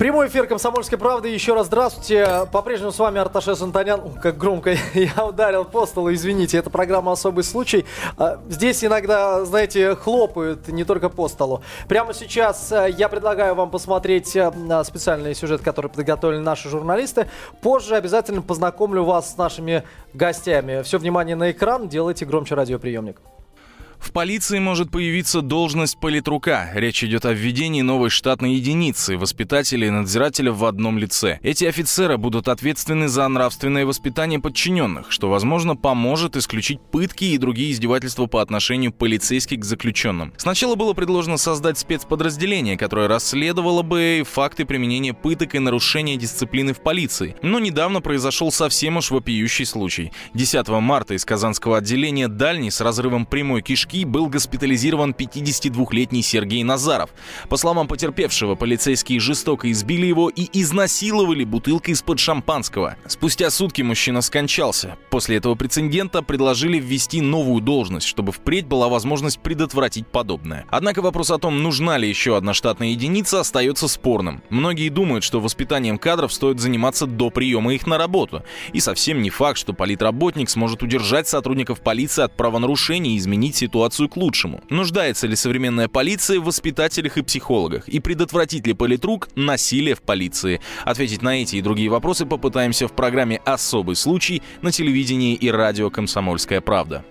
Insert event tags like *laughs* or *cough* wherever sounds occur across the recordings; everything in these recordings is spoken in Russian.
Прямой эфир «Комсомольской правды». Еще раз здравствуйте. По-прежнему с вами Арташес Антонян. Как громко *laughs* я ударил по столу, извините. Это программа «Особый случай». А, здесь иногда, знаете, хлопают не только по столу. Прямо сейчас э, я предлагаю вам посмотреть э, специальный сюжет, который подготовили наши журналисты. Позже обязательно познакомлю вас с нашими гостями. Все внимание на экран. Делайте громче радиоприемник. В полиции может появиться должность политрука. Речь идет о введении новой штатной единицы, воспитателя и надзирателя в одном лице. Эти офицеры будут ответственны за нравственное воспитание подчиненных, что, возможно, поможет исключить пытки и другие издевательства по отношению полицейских к заключенным. Сначала было предложено создать спецподразделение, которое расследовало бы факты применения пыток и нарушения дисциплины в полиции. Но недавно произошел совсем уж вопиющий случай. 10 марта из Казанского отделения «Дальний» с разрывом прямой кишки Кишки был госпитализирован 52-летний Сергей Назаров. По словам потерпевшего, полицейские жестоко избили его и изнасиловали бутылкой из-под шампанского. Спустя сутки мужчина скончался. После этого прецедента предложили ввести новую должность, чтобы впредь была возможность предотвратить подобное. Однако вопрос о том, нужна ли еще одна штатная единица, остается спорным. Многие думают, что воспитанием кадров стоит заниматься до приема их на работу. И совсем не факт, что политработник сможет удержать сотрудников полиции от правонарушений и изменить ситуацию ситуацию к лучшему. Нуждается ли современная полиция в воспитателях и психологах? И предотвратит ли политрук насилие в полиции? Ответить на эти и другие вопросы попытаемся в программе «Особый случай» на телевидении и радио «Комсомольская правда»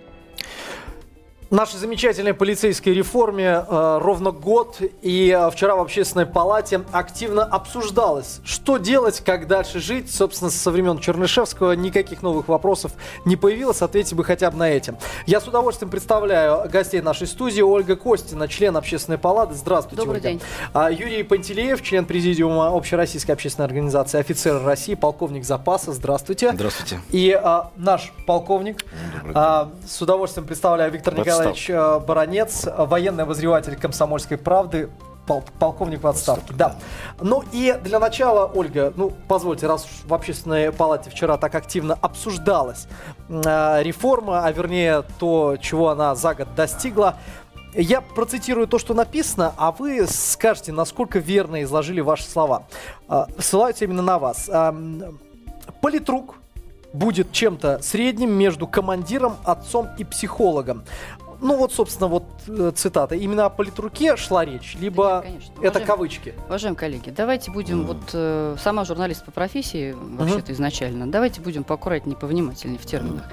нашей замечательной полицейской реформе э, ровно год, и э, вчера в общественной палате активно обсуждалось, что делать, как дальше жить. Собственно, со времен Чернышевского никаких новых вопросов не появилось, ответьте бы хотя бы на эти. Я с удовольствием представляю гостей нашей студии. Ольга Костина, член общественной палаты. Здравствуйте, Добрый Ольга. день. А, Юрий Пантелеев, член президиума Общероссийской общественной организации «Офицеры России», полковник запаса. Здравствуйте. Здравствуйте. И а, наш полковник, а, с удовольствием представляю Виктор Николаевич Николаевич э, Баранец, военный обозреватель «Комсомольской правды», пол, полковник в отставке. Да. Ну и для начала, Ольга, ну позвольте, раз в общественной палате вчера так активно обсуждалась э, реформа, а вернее то, чего она за год достигла, я процитирую то, что написано, а вы скажете, насколько верно изложили ваши слова. Э, ссылаются именно на вас. Э, политрук будет чем-то средним между командиром, отцом и психологом ну вот, собственно, вот э, цитата. Именно о политруке шла речь, либо конечно. это Уважаемые- кавычки. Уважаемые коллеги, давайте будем, вот э, сама журналист по профессии, вообще-то изначально, давайте будем поаккуратнее, повнимательнее в терминах.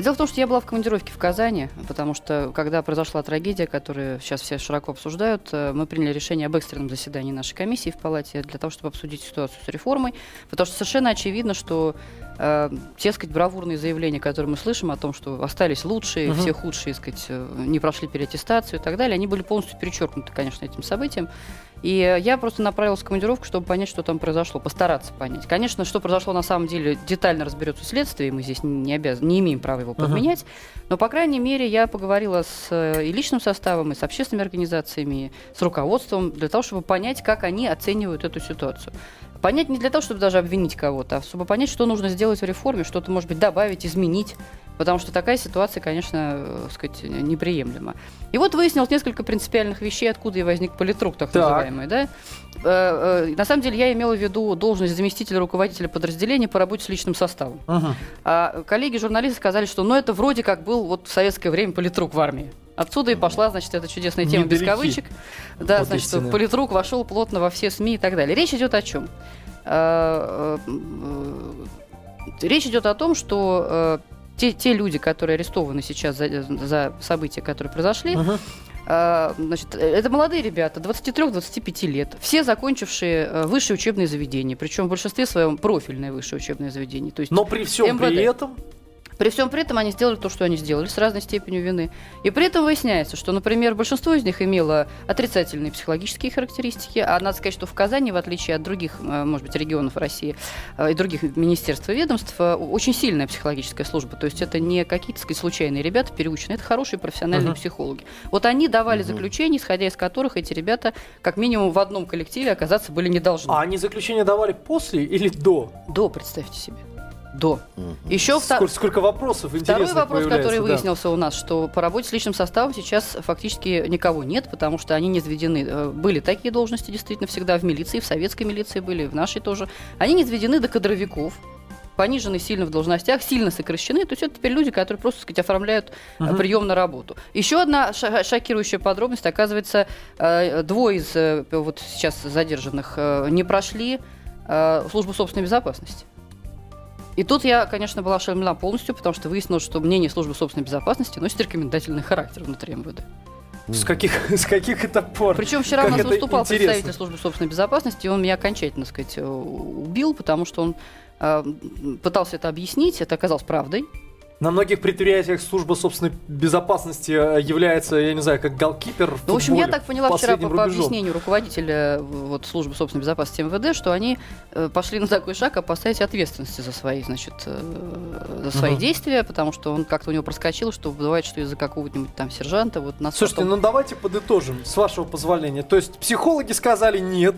Дело в том, что я была в командировке в Казани, потому что, когда произошла трагедия, которую сейчас все широко обсуждают, э, мы приняли решение об экстренном заседании нашей комиссии в палате для того, чтобы обсудить ситуацию с реформой, потому что совершенно очевидно, что э, те, сказать, бравурные заявления, которые мы слышим о том, что остались лучшие, Мгм. все худшие, сказать, э, не прошли переаттестацию и так далее, они были полностью перечеркнуты, конечно, этим событием. И я просто направилась в командировку, чтобы понять, что там произошло, постараться понять. Конечно, что произошло на самом деле, детально разберется следствие, и мы здесь не, обяз... не имеем права его подменять. Но, по крайней мере, я поговорила с э, и личным составом, и с общественными организациями, с руководством, для того, чтобы понять, как они оценивают эту ситуацию. Понять не для того, чтобы даже обвинить кого-то, а чтобы понять, что нужно сделать в реформе, что-то, может быть, добавить, изменить. Потому что такая ситуация, конечно, э, сказать, неприемлема. И вот выяснилось несколько принципиальных вещей, откуда и возник политрук, так, Так. называемый. Да? Э, э, На самом деле я имела в виду должность заместителя руководителя подразделения по работе с личным составом. Мгм. А коллеги-журналисты сказали, что ну это вроде как был вот в советское время политрук в армии. Отсюда и пошла, значит, эта чудесная тема без Недалеки кавычек. Да, от значит, истины. политрук вошел плотно во все СМИ и так далее. Речь идет о чем? Э, Речь идет о том, что те, те люди, которые арестованы сейчас за, за события, которые произошли, а, Значит, это молодые ребята, 23-25 лет, все закончившие э, высшие учебные заведения, причем в большинстве своем профильное высшее учебное заведение. То есть Но при всем при МВД. этом при всем при этом они сделали то, что они сделали, с разной степенью вины. И при этом выясняется, что, например, большинство из них имело отрицательные психологические характеристики, а надо сказать, что в Казани, в отличие от других, э, может быть, регионов России э, и других министерств и ведомств, э, очень сильная психологическая служба. То есть это не какие-то, сказать, случайные ребята переученные, это хорошие профессиональные Мгм. психологи. Вот они давали заключения, исходя из которых эти ребята, как минимум в одном коллективе, оказаться были не должны. А они заключение давали после или до? До, представьте себе. До. Угу. Еще сколько, втор... сколько вопросов Второй вопрос, который да. выяснился у нас, что по работе с личным составом сейчас фактически никого нет, потому что они не заведены. Э, были такие должности действительно всегда в милиции, в советской милиции были, в нашей тоже. Они не заведены до кадровиков понижены сильно в должностях, сильно сокращены. То есть это теперь люди, которые просто, так сказать, оформляют uh-huh. прием на работу. Еще одна шокирующая подробность. Оказывается, э, двое из э, вот сейчас задержанных не прошли службу собственной безопасности. И тут я, конечно, была ошеломлена полностью, потому что выяснилось, что мнение службы собственной безопасности носит рекомендательный характер внутри МВД. С каких, *laughs* с каких это пор? Причем вчера как у нас выступал интересно. представитель службы собственной безопасности, и он меня окончательно, так сказать, убил, потому что он э, пытался это объяснить, это оказалось правдой. На многих предприятиях служба собственной безопасности э, является, я не знаю, как голкипер в, ну, в общем, я так поняла вчера по, по объяснению руководителя вот, службы собственной безопасности МВД, что они э, пошли на такой шаг, опасаясь ответственности за свои, значит, э, за свои uh-huh. действия, потому что он как-то у него проскочил, что бывает, что из-за какого-нибудь там сержанта вот нас Слушайте, потом... ну давайте подытожим, с вашего позволения. То есть психологи сказали нет,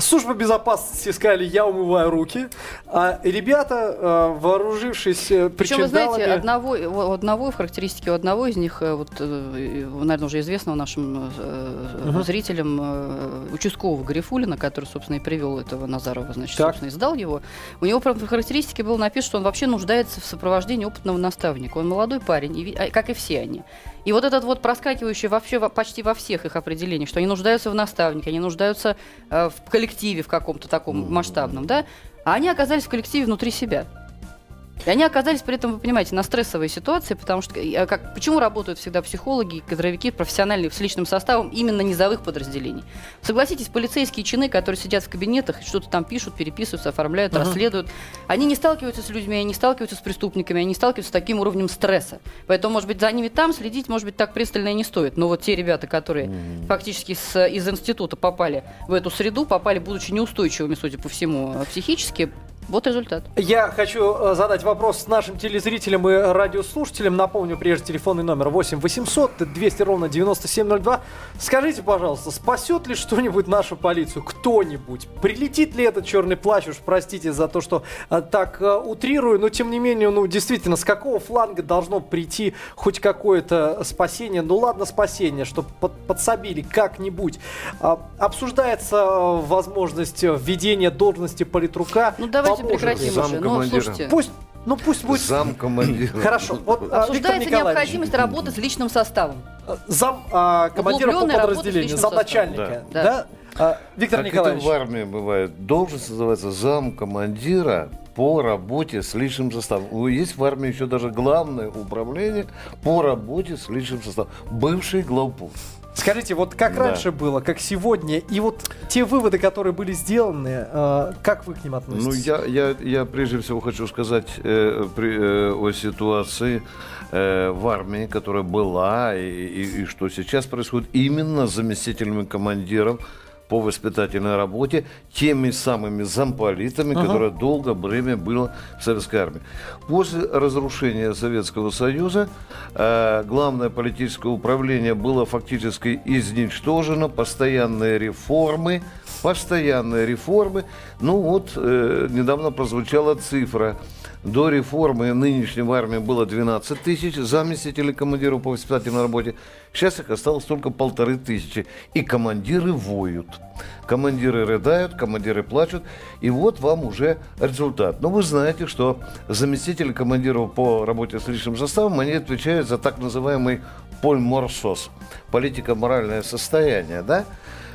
Служба безопасности сказали, я умываю руки, а ребята, э, вооружившись э, Причем, вы знаете, одного, у одного, в характеристике у одного из них, э, вот, наверное, уже известного нашим uh-huh. зрителям, участкового Гарифулина, который, собственно, и привел этого Назарова, значит, так. собственно, и сдал его, у него в характеристике было написано, что он вообще нуждается в сопровождении опытного наставника. Он молодой парень, и, а, как и все они. И вот этот вот проскакивающий вообще почти во всех их определениях, что они нуждаются в наставнике, они нуждаются э, в коллективе в каком-то таком масштабном, да, а они оказались в коллективе внутри себя. И они оказались при этом, вы понимаете, на стрессовой ситуации, потому что э, как, почему работают всегда психологи, кадровики, профессиональные с личным составом именно низовых подразделений? Согласитесь, полицейские чины, которые сидят в кабинетах и что-то там пишут, переписываются, оформляют, uh-huh. расследуют, они не сталкиваются с людьми, они не сталкиваются с преступниками, они не сталкиваются с таким уровнем стресса. Поэтому, может быть, за ними там следить, может быть, так пристально и не стоит. Но вот те ребята, которые uh-huh. фактически с, из института попали в эту среду, попали, будучи неустойчивыми, судя по всему, психически, вот результат. Я хочу э, задать вопрос нашим телезрителям и радиослушателям. Напомню, прежде телефонный номер 8 800 200 ровно 9702. Скажите, пожалуйста, спасет ли что-нибудь нашу полицию? Кто-нибудь? Прилетит ли этот черный плащ? Уж простите за то, что а, так а, утрирую, но тем не менее, ну действительно, с какого фланга должно прийти хоть какое-то спасение? Ну ладно, спасение, чтобы под, подсобили как-нибудь. А, обсуждается возможность введения должности политрука. Ну давайте давайте прекратим уже. Ну, слушайте. Пусть ну пусть будет. Зам командира. *laughs* Хорошо. Вот, а, Обсуждается необходимость работы с личным составом. Зам а, командира по подразделению, зам начальника. Да. да? А, Виктор как Николаевич. Это в армии бывает. Должность называется зам командира по работе с личным составом. Есть в армии еще даже главное управление по работе с личным составом. Бывший главпункт. Скажите, вот как да. раньше было, как сегодня, и вот те выводы, которые были сделаны, э, как вы к ним относитесь? Ну, я, я, я прежде всего хочу сказать э, при, э, о ситуации э, в армии, которая была, и, и, и что сейчас происходит именно с заместителями командиров по воспитательной работе теми самыми замполитами, ага. которые долгое время было в советской армии. После разрушения Советского Союза э, главное политическое управление было фактически изничтожено, постоянные реформы, постоянные реформы. Ну вот, э, недавно прозвучала цифра – до реформы нынешней в армии было 12 тысяч заместителей командиров по воспитательной работе. Сейчас их осталось только полторы тысячи. И командиры воют. Командиры рыдают, командиры плачут. И вот вам уже результат. Но вы знаете, что заместители командиров по работе с личным составом, они отвечают за так называемый польморсос. Политико-моральное состояние, да?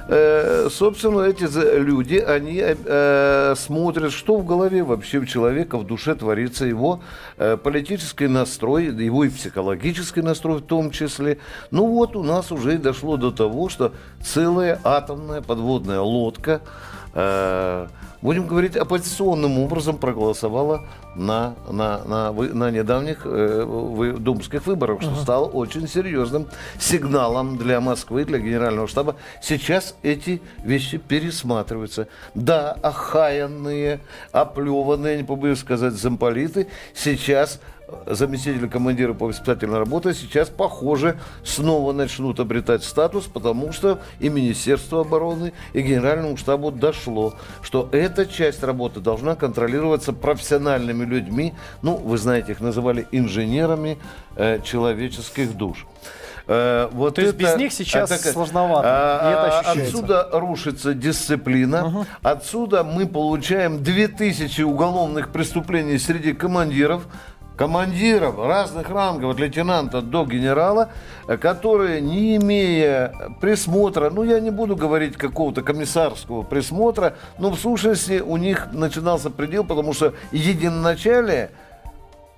Э, собственно, эти люди, они э, смотрят, что в голове вообще у человека, в душе творится, его э, политический настрой, его и психологический настрой в том числе. Ну вот у нас уже дошло до того, что целая атомная подводная лодка будем говорить, оппозиционным образом проголосовала на, на, на, на недавних э, думских выборах, что uh-huh. стало очень серьезным сигналом для Москвы, для Генерального штаба. Сейчас эти вещи пересматриваются. Да, охаянные, оплеванные, не побоюсь сказать, замполиты сейчас заместители командира по воспитательной работе сейчас, похоже, снова начнут обретать статус, потому что и Министерство обороны, и Генеральному штабу дошло, что эта часть работы должна контролироваться профессиональными людьми, ну, вы знаете, их называли инженерами э, человеческих душ. Э, вот То это, есть без них сейчас это, сложновато. А, и это ощущается. Отсюда рушится дисциплина. Угу. Отсюда мы получаем 2000 уголовных преступлений среди командиров командиров разных рангов, от лейтенанта до генерала, которые, не имея присмотра, ну, я не буду говорить какого-то комиссарского присмотра, но в сущности у них начинался предел, потому что единоначалие –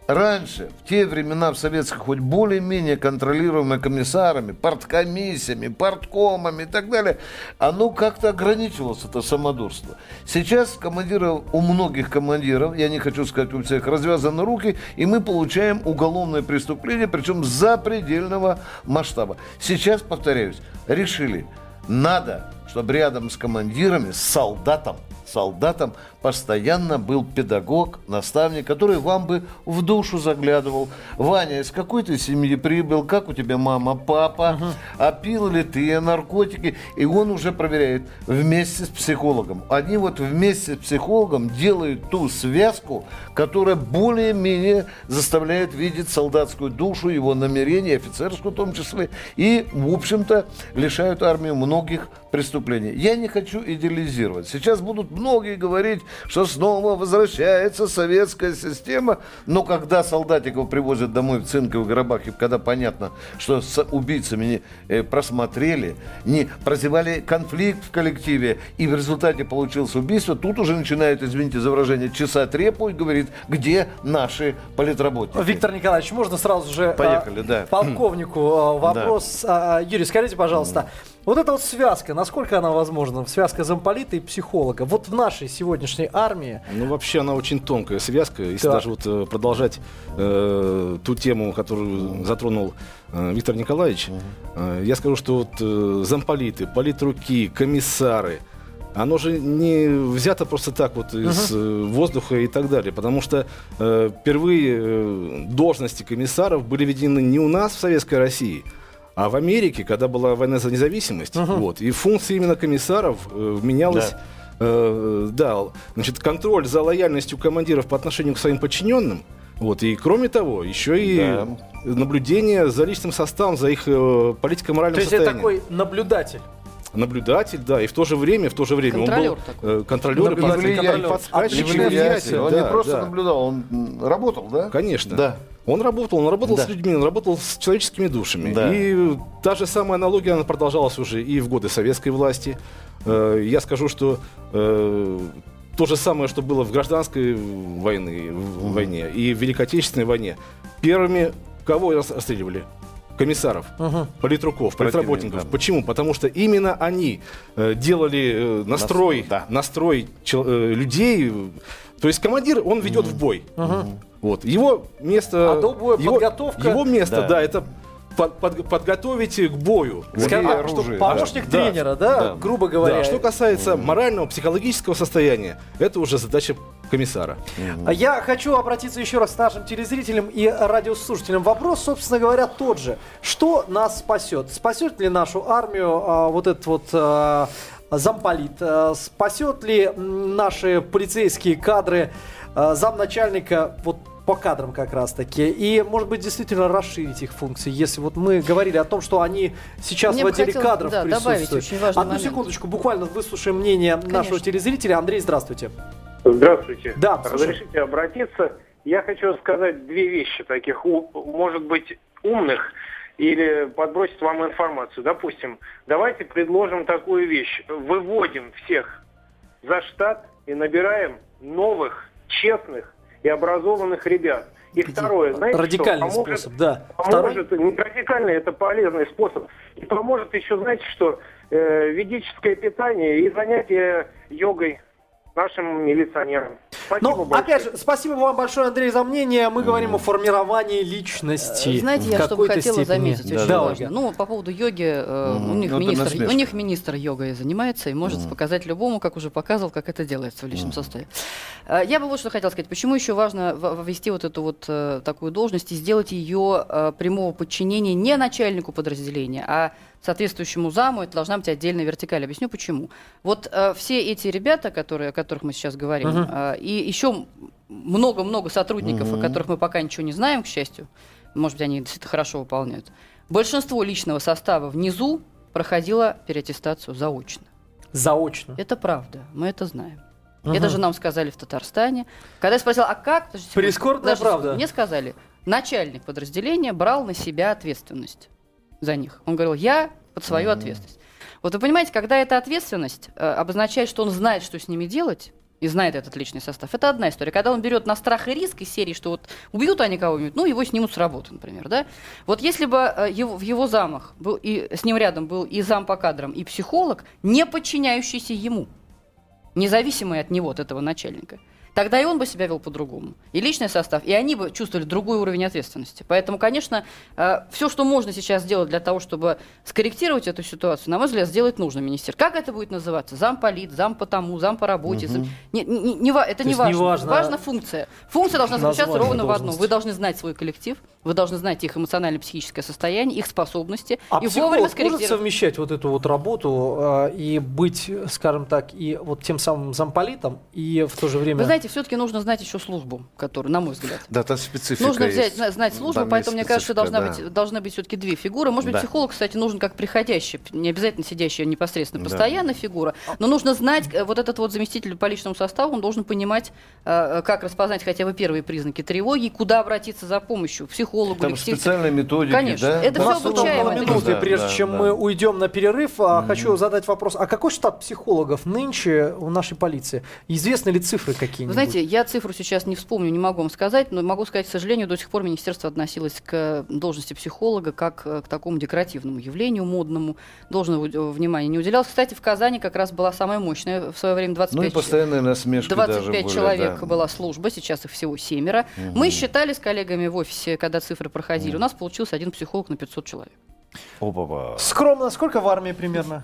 раньше, в те времена в советских, хоть более-менее контролируемые комиссарами, парткомиссиями, парткомами и так далее, оно как-то ограничивалось, это самодурство. Сейчас командиров, у многих командиров, я не хочу сказать у всех, развязаны руки, и мы получаем уголовное преступление, причем запредельного масштаба. Сейчас, повторяюсь, решили, надо, чтобы рядом с командирами, с солдатом, солдатом постоянно был педагог, наставник, который вам бы в душу заглядывал. Ваня, из какой ты семьи прибыл, как у тебя мама, папа, uh-huh. а пил ли ты наркотики? И он уже проверяет вместе с психологом. Они вот вместе с психологом делают ту связку, которая более-менее заставляет видеть солдатскую душу, его намерения, офицерскую в том числе, и, в общем-то, лишают армию многих преступлений. Я не хочу идеализировать. Сейчас будут многие говорить, что снова возвращается советская система. Но когда солдатиков привозят домой в цинковых гробах, и когда понятно, что с убийцами не э, просмотрели, не прозевали конфликт в коллективе, и в результате получилось убийство, тут уже начинают, извините за выражение, чесать репу и говорит, где наши политработники. Виктор Николаевич, можно сразу же Поехали, а, да. полковнику а, вопрос. Да. А, Юрий, скажите, пожалуйста, вот эта вот связка, насколько она возможна? Связка замполита и психолога. Вот в нашей сегодняшней армии... Ну, вообще она очень тонкая связка. Если да. даже вот э, продолжать э, ту тему, которую затронул э, Виктор Николаевич, э, я скажу, что вот э, замполиты, политруки, комиссары, оно же не взято просто так вот из uh-huh. воздуха и так далее, потому что э, впервые э, должности комиссаров были введены не у нас в Советской России, а в Америке, когда была война за независимость, uh-huh. вот, и функция именно комиссаров э, менялась. Да. Э, да, значит, контроль за лояльностью командиров по отношению к своим подчиненным. Вот, и кроме того, еще и да. наблюдение за личным составом, за их э, политико-моральным состоянием. То есть это такой наблюдатель? Наблюдатель, да, и в то же время, в то же время контролер он был такой. Э, контролер, наблюдатель, подсказчик, влиятель. Он да, не просто да. наблюдал, он работал, да? Конечно. Да. Он работал, он работал да. с людьми, он работал с человеческими душами. Да. И та же самая аналогия, она продолжалась уже и в годы советской власти. Э, я скажу, что э, то же самое, что было в гражданской войне, в войне и в Великой Отечественной войне. Первыми кого расстреливали? Комиссаров, угу. политруков, политработников. Да. Почему? Потому что именно они э, делали э, настрой, Нас, да. настрой чел, э, людей. То есть командир, он ведет угу. в бой. Угу. Вот. Его место... А до боя его, подготовка... Его место, да, да это под, под, подготовить к бою. Ска- а, что, помощник а, тренера, да, да, грубо говоря. Да. Что касается морального, психологического состояния, это уже задача комиссара. Я хочу обратиться еще раз к нашим телезрителям и радиослушателям. Вопрос, собственно говоря, тот же. Что нас спасет? Спасет ли нашу армию а, вот этот вот а, замполит? А, спасет ли наши полицейские кадры а, замначальника вот по кадрам как раз таки. И, может быть, действительно расширить их функции. Если вот мы говорили о том, что они сейчас Мне в отделе хотел, кадров да, присутствуют. Очень важный Одну момент. секундочку, буквально выслушаем мнение Конечно. нашего телезрителя. Андрей, здравствуйте. Здравствуйте. Да, Разрешите обратиться. Я хочу сказать две вещи таких, может быть, умных или подбросить вам информацию. Допустим, давайте предложим такую вещь. Выводим всех за штат и набираем новых, честных и образованных ребят. И второе, знаете Радикальный что? Поможет, способ, да. Поможет, не радикальный, это полезный способ. И поможет еще, знаете что, э, ведическое питание и занятие йогой нашим милиционерам. Спасибо Ну, большое. опять же, спасибо вам большое, Андрей, за мнение. Мы говорим о формировании личности. Знаете, я что бы хотела степени. заметить, Да, очень да, важно. Ольга. Ну, по поводу йоги, э, у, них Ну, министр, у них министр йогой занимается и может показать любому, как уже показывал, как это делается в личном составе. Э, Я бы вот что хотела сказать. Почему еще важно ввести вот эту вот э, такую должность и сделать ее э, прямого подчинения не начальнику подразделения, а соответствующему заму, это должна быть отдельная вертикаль. Объясню почему. Вот э, все эти ребята, которые, о которых мы сейчас говорим, Мгм. э, и еще много-много сотрудников, о которых мы пока ничего не знаем, к счастью, может быть, они действительно хорошо выполняют. Большинство личного состава внизу проходило переаттестацию заочно. Заочно. Это правда, мы это знаем. Мгм. Это же нам сказали в Татарстане. Когда я спросила, а как? Прискорбная правда. Мне сказали, начальник подразделения брал на себя ответственность за них. Он говорил, я под свою ответственность. Вот вы понимаете, когда эта ответственность э, обозначает, что он знает, что с ними делать, и знает этот личный состав, это одна история. Когда он берет на страх и риск из серии, что вот убьют они кого-нибудь, ну, его снимут с работы, например, да? Вот если бы э, его, в его замах был и с ним рядом был и зам по кадрам, и психолог, не подчиняющийся ему, независимый от него, от этого начальника, тогда и он бы себя вел по-другому. И личный состав, и они бы чувствовали другой уровень ответственности. Поэтому, конечно, все, что можно сейчас сделать для того, чтобы скорректировать эту ситуацию, на мой взгляд, сделать нужно министерство. Как это будет называться? Замполит, зам по тому, зам по работе. зам- Не- не- не это То не важно. неважно- Важна функция. Функция должна заключаться ровно в одном. Вы должны знать свой коллектив, вы должны знать их эмоционально-психическое состояние, их способности, А и вовремя психолог может скорректировать. совмещать вот эту вот работу э, и быть, скажем так, и вот тем самым замполитом, и в то же время... Вы знаете, все-таки нужно знать еще службу, которую, на мой взгляд. Да, там специфика Нужно взять, есть. зна- знать службу, Там поэтому мне кажется, должна специфика, быть, должны быть все-таки две фигуры. Может быть, Да. психолог, кстати, нужен как приходящий, не обязательно сидящая непосредственно Да. постоянно фигура, но нужно знать, э, вот этот вот заместитель по личному составу, он должен понимать, э, как распознать хотя бы первые признаки тревоги, и куда обратиться за помощью, к психологу Там или к специальные методики, Конечно, да? это нас ровно обучаемо, минуты, Да, прежде да, чем да. мы уйдем на перерыв, а, хочу задать вопрос. А какой штат психологов нынче у нашей полиции? Известны ли цифры какие-нибудь? Вы знаете, я цифру сейчас не вспомню, не могу вам сказать, но могу сказать, к сожалению, до сих пор министерство относилось к должности психолога как э, к такому декоративному явлению, модному, должного э, внимания не уделялось. Кстати, в Казани как раз была самая мощная в свое время 25 Ну и постоянная насмешка даже 25 были, человек да. была служба, сейчас их всего семеро. Мы считали с коллегами в офисе, когда цифры проходили, у нас получился один психолог на 500 человек. Опа-па. Скромно, сколько в армии примерно?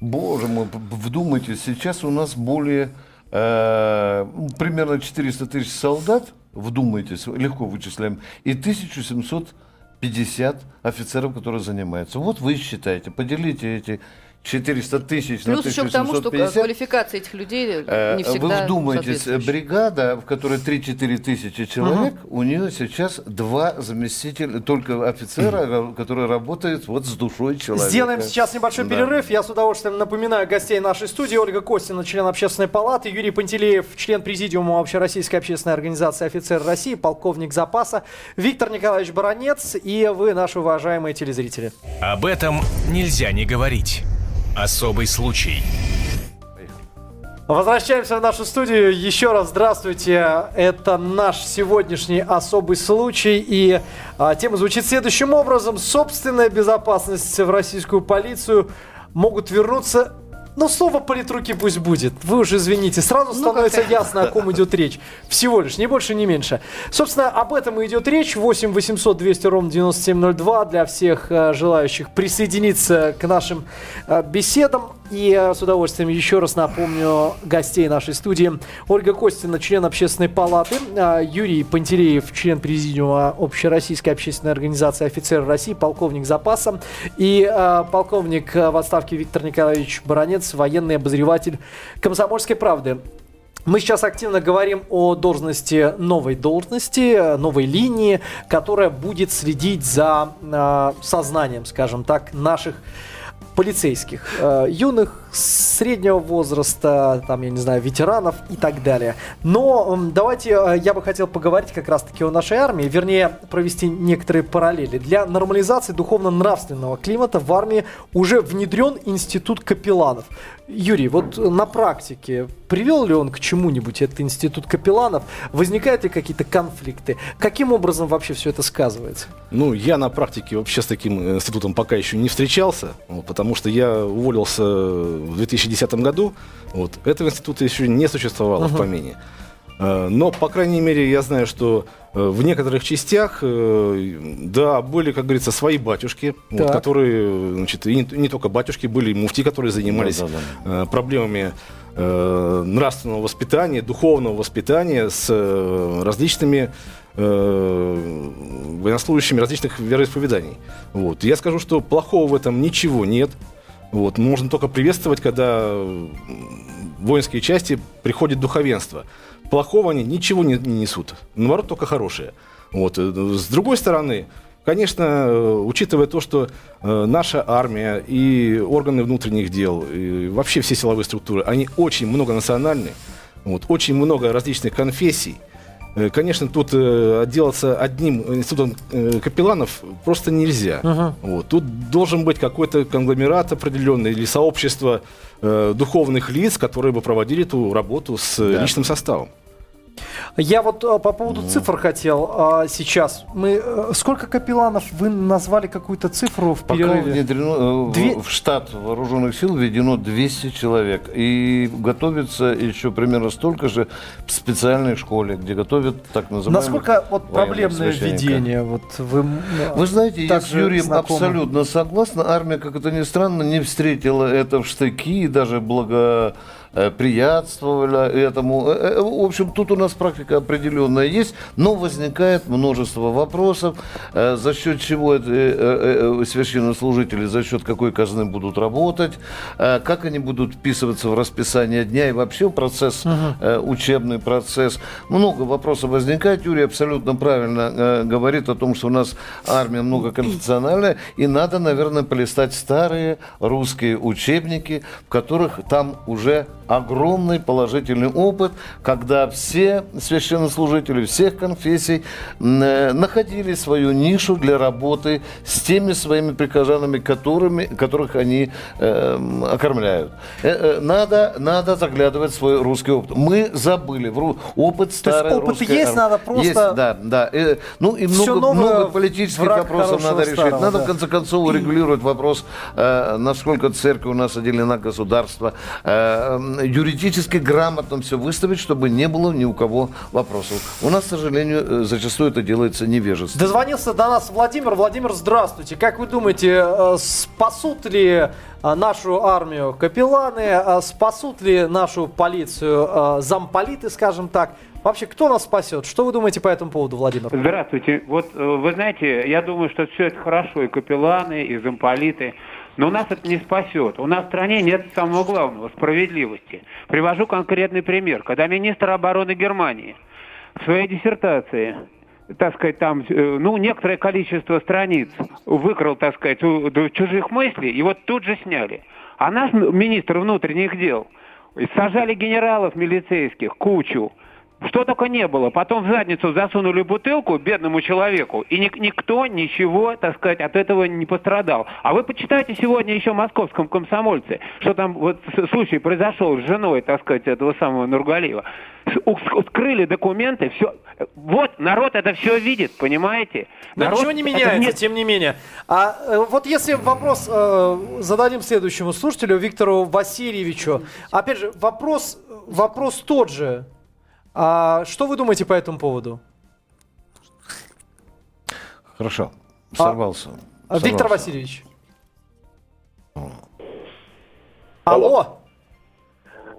Боже мой, вдумайтесь, сейчас у нас более э, примерно 400 тысяч солдат, вдумайтесь, легко вычисляем, и 1750 офицеров, которые занимаются. Вот вы считаете, поделите эти 400 тысяч на Плюс еще к тому, что 1750. квалификация этих людей Э, не всегда Вы вдумайтесь, бригада, в которой 3-4 тысячи человек, у нее сейчас два заместителя, только офицера, который работает вот с душой человека. Сделаем сейчас небольшой Да. перерыв. Я с удовольствием напоминаю гостей нашей студии. Ольга Костина, член общественной палаты, Юрий Пантелеев, член президиума Общероссийской общественной организации «Офицер России», полковник запаса, Виктор Николаевич Баранец и вы, наши уважаемые телезрители. Об этом нельзя не говорить. Особый случай. Возвращаемся в нашу студию. Еще раз здравствуйте. Это наш сегодняшний особый случай. И а, тема звучит следующим образом. Собственная безопасность в российскую полицию могут вернуться... Ну, слово политруки пусть будет. Вы уже извините. Сразу Ну, становится ясно, о ком идет речь. Всего лишь, ни больше, ни меньше. Собственно, об этом и идет речь. 8 800 200 ровно 9702 для всех э, желающих присоединиться к нашим э, беседам. И с удовольствием еще раз напомню гостей нашей студии. Ольга Костина, член общественной палаты. э, Юрий Пантелеев, член президиума Общероссийской общественной организации «Офицеры России», полковник запаса. И э, полковник э, в отставке Виктор Николаевич Баранец, военный обозреватель «Комсомольской правды». Мы сейчас активно говорим о должности, новой должности, новой линии, которая будет следить за сознанием, скажем так, наших полицейских, э, юных, среднего возраста, там, я не знаю, ветеранов и так далее. Но давайте э, я бы хотел поговорить как раз-таки о нашей армии, вернее, провести некоторые параллели. Для нормализации духовно-нравственного климата в армии уже внедрен институт капелланов. Юрий, вот на практике привел ли он к чему-нибудь этот институт капелланов? Возникают ли какие-то конфликты? Каким образом вообще все это сказывается? Ну, я на практике вообще с таким институтом пока еще не встречался, потому что я уволился в 2010 году. Вот. Этого института еще не существовало в помине. Э, но, по крайней мере, я знаю, что э, в некоторых частях, э, да, были, как говорится, свои батюшки, вот, которые, значит, и не, не только батюшки, были и муфти, которые занимались да, да, да. проблемами нравственного воспитания, духовного воспитания с различными военнослужащими различных вероисповеданий. Вот. Я скажу, что плохого в этом ничего нет. Вот. Можно только приветствовать, когда воинские части приходит духовенство плохого они ничего не, не несут. Наоборот, только хорошее. Вот. С другой стороны, Конечно, учитывая то, что э, наша армия и органы внутренних дел, и вообще все силовые структуры, они очень многонациональны, вот, очень много различных конфессий. Э, конечно, тут э, отделаться одним институтом капелланов просто нельзя. Uh-huh. Вот, тут должен быть какой-то конгломерат определенный или сообщество духовных лиц, которые бы проводили эту работу с да. личным составом. Я вот а, по поводу цифр хотел а, сейчас. Мы а, сколько капелланов вы назвали какую-то цифру в Пока внедрено, э, Две... в штат вооруженных сил введено 200 человек. И готовится еще примерно столько же в специальной школе, где готовят так называемые Насколько вот проблемное введение? Вот вы, вы знаете, я с Юрием знакомы. абсолютно согласна. Армия, как это ни странно, не встретила это в штыки и даже благо Э, приятствовали этому. Э, э, в общем, тут у нас практика определенная есть, но возникает множество вопросов, за счет чего священнослужители, за счет какой казны будут работать, как они будут вписываться в расписание дня и вообще процесс, uh учебный процесс. Много вопросов возникает. Юрий абсолютно правильно говорит о том, что у нас армия многоконфессиональная, и надо, наверное, полистать старые русские учебники, в которых там уже огромный положительный опыт, когда все священнослужители всех конфессий э, находили свою нишу для работы с теми своими прихожанами, которыми, которых они э, окормляют. Э, э, надо, надо заглядывать в свой русский опыт. Мы забыли в опыт старой опыт есть, надо просто... Есть, да, да. Ну и много, много политических вопросов надо решить. Старого, надо, да. в конце концов, регулировать вопрос, э, насколько церковь у нас отделена государство, э, юридически грамотно все выставить, чтобы не было ни у кого вопросов. У нас, к сожалению, э, зачастую это делается невежественно. Дозвонился до нас Владимир. Владимир, здравствуйте. Как вы думаете, э, спасут ли э, нашу армию капелланы, спасут ли нашу полицию замполиты, скажем так? Вообще, кто нас спасет? Что вы думаете по этому поводу, Владимир? Здравствуйте. Вот вы знаете, я думаю, что все это хорошо, и капелланы, и замполиты. Но нас это не спасет. У нас в стране нет самого главного – справедливости. Привожу конкретный пример. Когда министр обороны Германии в своей диссертации так сказать, там, э, ну, некоторое количество страниц выкрал, так сказать, чужих мыслей, и вот тут же сняли. А наш министр внутренних дел сажали генералов милицейских, кучу, что только не было. Потом в задницу засунули бутылку бедному человеку, и ник- никто ничего, так сказать, от этого не пострадал. А вы почитайте сегодня еще в московском комсомольце, что там вот случай произошел с женой, так сказать, этого самого Нургалиева. Скрыли документы, все. Вот, народ это все видит, понимаете? Но народ, ничего не меняется, нет... тем не менее. А э, вот если вопрос э, зададим следующему слушателю, Виктору Васильевичу. Опять же, вопрос, вопрос тот же. А что вы думаете по этому поводу? Хорошо. Сорвался. А, Сорвался. Виктор Васильевич. Алло.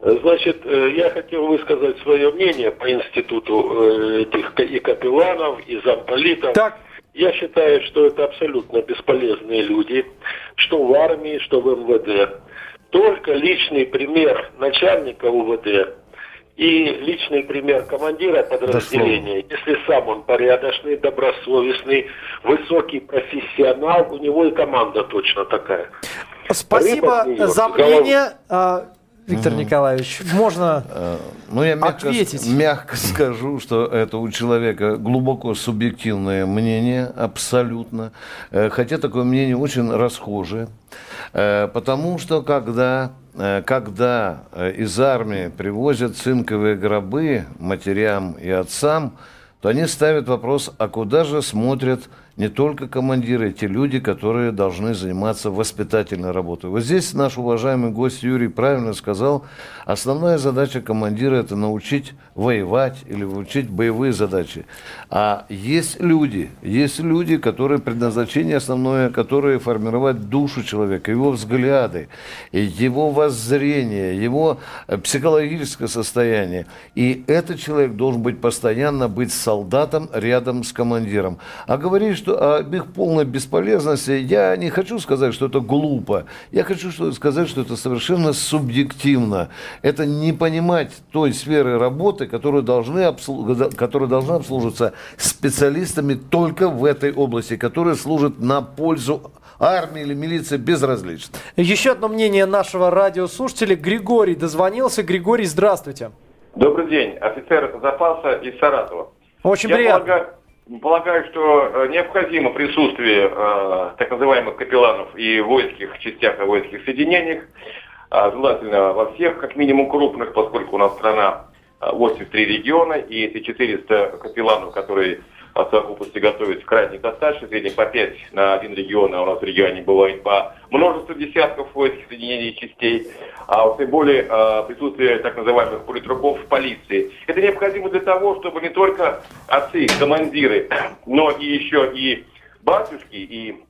Значит, э, я хотел высказать свое мнение по институту э, этих и капелланов, и замполитов. Так. Я считаю, что это абсолютно бесполезные люди, что в армии, что в МВД. Только личный пример начальника УВД и личный пример командира подразделения, если сам он порядочный, добросовестный, высокий профессионал, у него и команда точно такая. Спасибо за мнение. Виктор угу. Николаевич, можно э, ну, я мягко, ответить? мягко скажу, что это у человека глубоко субъективное мнение, абсолютно. Э, хотя такое мнение очень расхожее. Э, потому что когда когда из армии привозят цинковые гробы матерям и отцам, то они ставят вопрос, а куда же смотрят не только командиры, те люди, которые должны заниматься воспитательной работой. Вот здесь наш уважаемый гость Юрий правильно сказал, основная задача командира – это научить воевать или учить боевые задачи. А есть люди, есть люди, которые предназначение основное, которые формировать душу человека, его взгляды, его воззрение, его психологическое состояние. И этот человек должен быть постоянно быть солдатом рядом с командиром. А говорить, что об их полной бесполезности, я не хочу сказать, что это глупо. Я хочу сказать, что это совершенно субъективно. Это не понимать той сферы работы, которую должны обслуж... которая должна обслуживаться специалистами только в этой области, которые служат на пользу армии или милиции безразлично. Еще одно мнение нашего радиослушателя. Григорий дозвонился. Григорий, здравствуйте. Добрый день. Офицер запаса из Саратова. Очень Я приятно. Полагаю, полагаю, что э, необходимо присутствие э, так называемых капелланов и воинских частях, и воинских соединениях, э, желательно во всех, как минимум крупных, поскольку у нас страна 83 э, региона, и эти 400 капелланов, которые в совокупности готовится крайне достаточно, в среднем по 5 на один регион, а у нас в регионе бывает по множеству десятков воинских соединений и частей, а вот тем более а, присутствие так называемых политруков в полиции. Это необходимо для того, чтобы не только отцы, командиры, *clears throat* но и еще и батюшки, и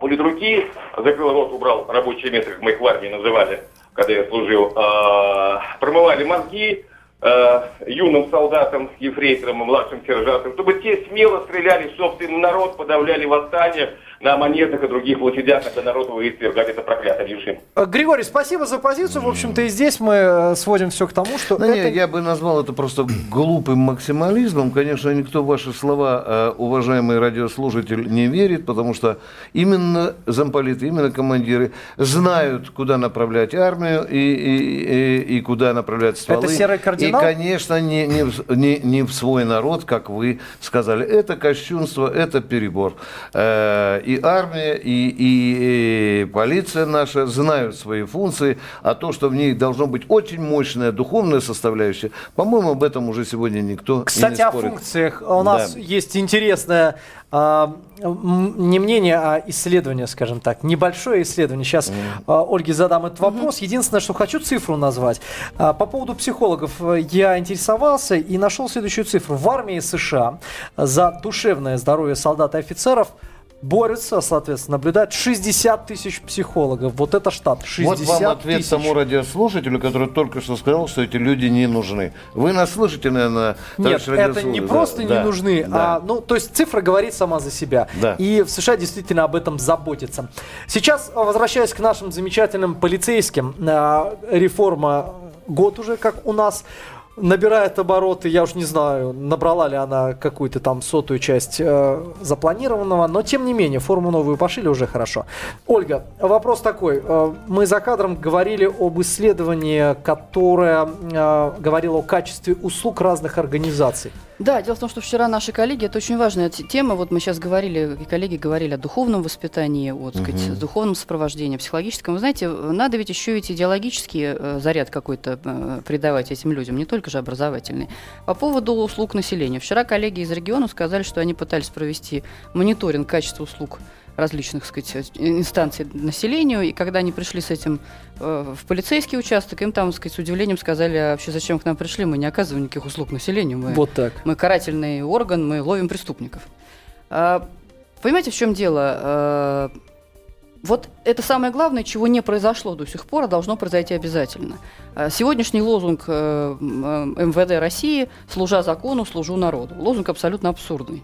политруки, закрыл рот, убрал рабочее место, как мы их в армии называли, когда я служил, а, промывали мозги, э, юным солдатам, ефрейторам младшим сержантам, чтобы те смело стреляли в собственный народ, подавляли восстание, на монетах и других площадях, когда народ выискивает это проклятый режим. Э, Григорий, спасибо за позицию. В общем-то, и здесь мы э, сводим все к тому, что... Ну, это... не, я бы назвал это просто глупым максимализмом. Конечно, никто в ваши слова, э, уважаемый радиослушатель, не верит, потому что именно замполиты, именно командиры знают, куда направлять армию и, и, и, и куда направлять стволы. Это серый кардинал? И, конечно, не, не, не, не в свой народ, как вы сказали. Это кощунство, это перебор и армия, и, и, и полиция наша знают свои функции, а то, что в них должно быть очень мощная духовная составляющая, по-моему, об этом уже сегодня никто Кстати, не спорит. о функциях. У нас да. есть интересная а, не мнение, а исследование, скажем так. Небольшое исследование. Сейчас mm. а, Ольге задам этот вопрос. Mm-hmm. Единственное, что хочу цифру назвать. А, по поводу психологов э, я интересовался и нашел следующую цифру. В армии США за душевное здоровье солдат и офицеров – борются, соответственно, наблюдают 60 тысяч психологов. Вот это штат. 60 вот вам ответ тысяч. тому радиослушателю, который только что сказал, что эти люди не нужны. Вы нас слышите, наверное, Нет, это не просто да, не нужны, да. а, ну, то есть цифра говорит сама за себя. Да. И в США действительно об этом заботятся. Сейчас, возвращаясь к нашим замечательным полицейским, а, реформа год уже, как у нас, набирает обороты, я уж не знаю, набрала ли она какую-то там сотую часть э, запланированного, но тем не менее, форму новую пошили уже хорошо. Ольга, вопрос такой. Э, мы за кадром говорили об исследовании, которое э, говорило о качестве услуг разных организаций. Да, дело в том, что вчера наши коллеги, это очень важная тема, вот мы сейчас говорили, и коллеги говорили о духовном воспитании, о, так сказать, угу. духовном сопровождении, психологическом. Вы знаете, надо ведь еще ведь идеологический э, заряд какой-то э, придавать этим людям, не только же образовательный. По поводу услуг населения. Вчера коллеги из региона сказали, что они пытались провести мониторинг качества услуг различных сказать, инстанций населению. И когда они пришли с этим э, в полицейский участок, им там сказать, с удивлением сказали, а вообще зачем к нам пришли, мы не оказываем никаких услуг населению. Мы, вот так. Мы карательный орган, мы ловим преступников. А, понимаете, в чем дело? А, вот это самое главное, чего не произошло до сих пор, а должно произойти обязательно. А, сегодняшний лозунг э, МВД России «Служа закону, служу народу». Лозунг абсолютно абсурдный.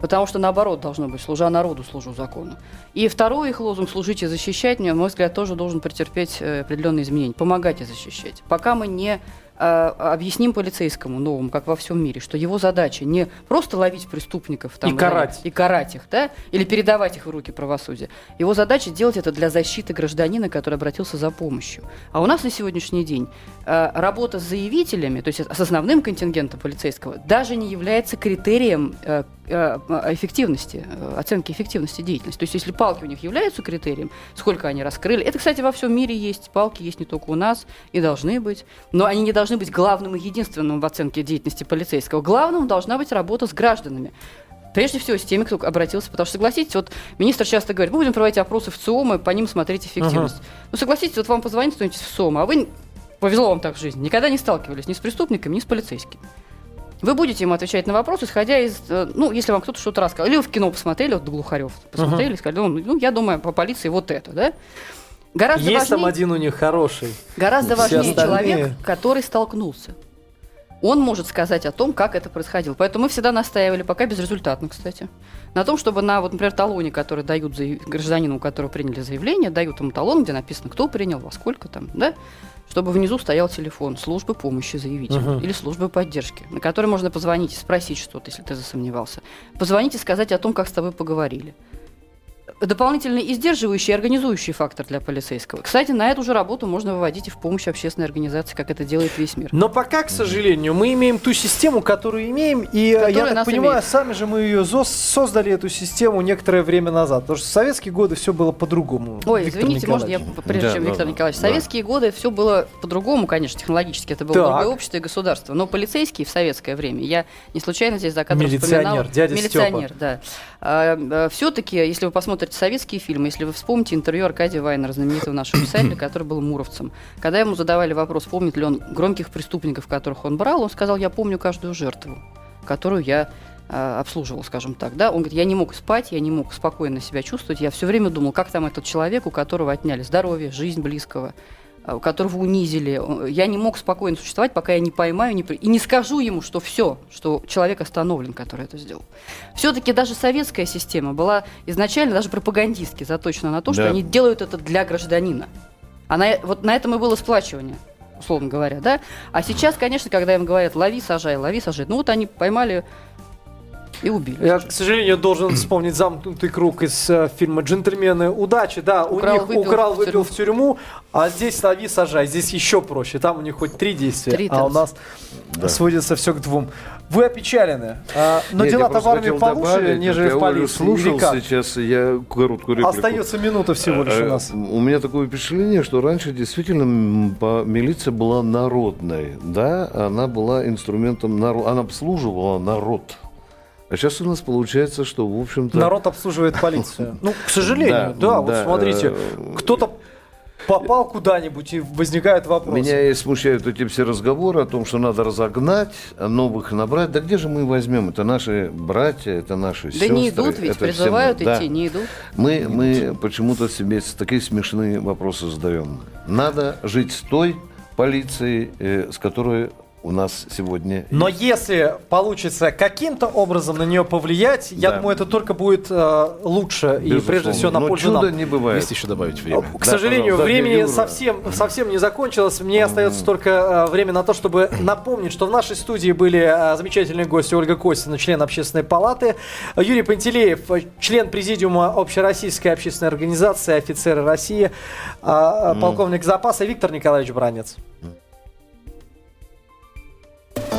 Потому что наоборот должно быть, служа народу, служу закону. И второй их лозунг «служить и защищать», на мой взгляд, тоже должен претерпеть э, определенные изменения. Помогать и защищать. Пока мы не объясним полицейскому новому, как во всем мире, что его задача не просто ловить преступников там, и, карать. и карать их, да, или передавать их в руки правосудия. Его задача делать это для защиты гражданина, который обратился за помощью. А у нас на сегодняшний день а, работа с заявителями, то есть с основным контингентом полицейского, даже не является критерием а, эффективности, оценки эффективности деятельности. То есть если палки у них являются критерием, сколько они раскрыли, это, кстати, во всем мире есть, палки есть не только у нас и должны быть, но они не должны быть главным и единственным в оценке деятельности полицейского. Главным должна быть работа с гражданами. Прежде всего, с теми, кто обратился. Потому что, согласитесь, вот министр часто говорит, мы будем проводить опросы в ЦИОМ и по ним смотреть эффективность. Uh-huh. Ну, согласитесь, вот вам позвонит кто-нибудь в ЦИОМ, а вы, повезло вам так в жизни, никогда не сталкивались ни с преступниками, ни с полицейскими. Вы будете ему отвечать на вопрос, исходя из, э, ну, если вам кто-то что-то рассказал. Или вы в кино посмотрели, вот Глухарев посмотрели, uh-huh. сказали, ну, ну, я думаю, по полиции вот это, да? Гораздо Есть важнее, там один у них хороший. Гораздо важнее остальные... человек, который столкнулся он может сказать о том, как это происходило. Поэтому мы всегда настаивали, пока безрезультатно, кстати, на том, чтобы на, вот, например, талоне, который дают заяв... гражданину, у которого приняли заявление, дают ему талон, где написано, кто принял, во сколько там, да, чтобы внизу стоял телефон службы помощи заявителю uh-huh. или службы поддержки, на который можно позвонить и спросить что-то, если ты засомневался. Позвонить и сказать о том, как с тобой поговорили дополнительный и сдерживающий, и организующий фактор для полицейского. Кстати, на эту же работу можно выводить и в помощь общественной организации, как это делает весь мир. Но пока, к сожалению, мы имеем ту систему, которую имеем, и Которая я так понимаю, имеет. сами же мы ее создали, эту систему, некоторое время назад. Потому что в советские годы все было по-другому. Ой, Виктор извините, можно я, прежде да, чем да, Виктор да, Николаевич, в советские годы все было по-другому, конечно, технологически, это было так. другое общество и государство. Но полицейские в советское время, я не случайно здесь за кадром Милиционер, вспоминал... дядя Милиционер, Степа. да. А, а, все-таки, если вы посмотрите советские фильмы, если вы вспомните интервью Аркадия Вайнера, знаменитого нашего писателя, который был муровцем, когда ему задавали вопрос, помнит ли он громких преступников, которых он брал, он сказал, я помню каждую жертву, которую я а, обслуживал, скажем так, да, он говорит, я не мог спать, я не мог спокойно себя чувствовать, я все время думал, как там этот человек, у которого отняли здоровье, жизнь близкого, которого унизили. Я не мог спокойно существовать, пока я не поймаю не, и не скажу ему, что все, что человек остановлен, который это сделал. Все-таки даже советская система была изначально даже пропагандистски заточена на то, что да. они делают это для гражданина. Она, вот на этом и было сплачивание условно говоря, да? А сейчас, конечно, когда им говорят, лови, сажай, лови, сажай, ну вот они поймали и убили. Я, к сожалению, должен вспомнить замкнутый круг из э, фильма «Джентльмены удачи». Да, украл, у них выпил, украл, выпил в тюрьму, а здесь лови, сажай. Здесь еще проще. Там у них хоть три действия, три а у нас да. сводится все к двум. Вы опечалены. А, но дела-то в армии получше, добавить, нежели в полиции. слушал сейчас, я короткую реплику. Остается минута всего лишь у нас. У меня такое впечатление, что раньше действительно милиция была народной. Да, она была инструментом, она обслуживала народ. А сейчас у нас получается, что, в общем-то... Народ обслуживает полицию. *laughs* Ну, к сожалению, да, вот смотрите, э, кто-то попал куда-нибудь и возникают вопросы. Меня и смущают эти все разговоры о том, что надо разогнать, новых набрать. Да где же мы возьмем? Это наши братья, это наши да сестры. Да не идут, ведь это призывают идти, да. не идут. Мы, мы почему-то себе такие смешные вопросы задаем. Надо жить с той полицией, э, с которой у нас сегодня. Но есть. если получится каким-то образом на нее повлиять, да. я думаю, это только будет э, лучше Безусловно. и прежде всего на Но пользу чудо нам. не бывает. Есть еще добавить время. К да, сожалению, времени совсем, совсем не закончилось. Мне остается только э, время на то, чтобы *clears throat* напомнить, что в нашей студии были э, замечательные гости Ольга Костина, член общественной палаты, Юрий Пантелеев, член президиума общероссийской общественной организации офицеры России, э, полковник запаса Виктор Николаевич Бранец.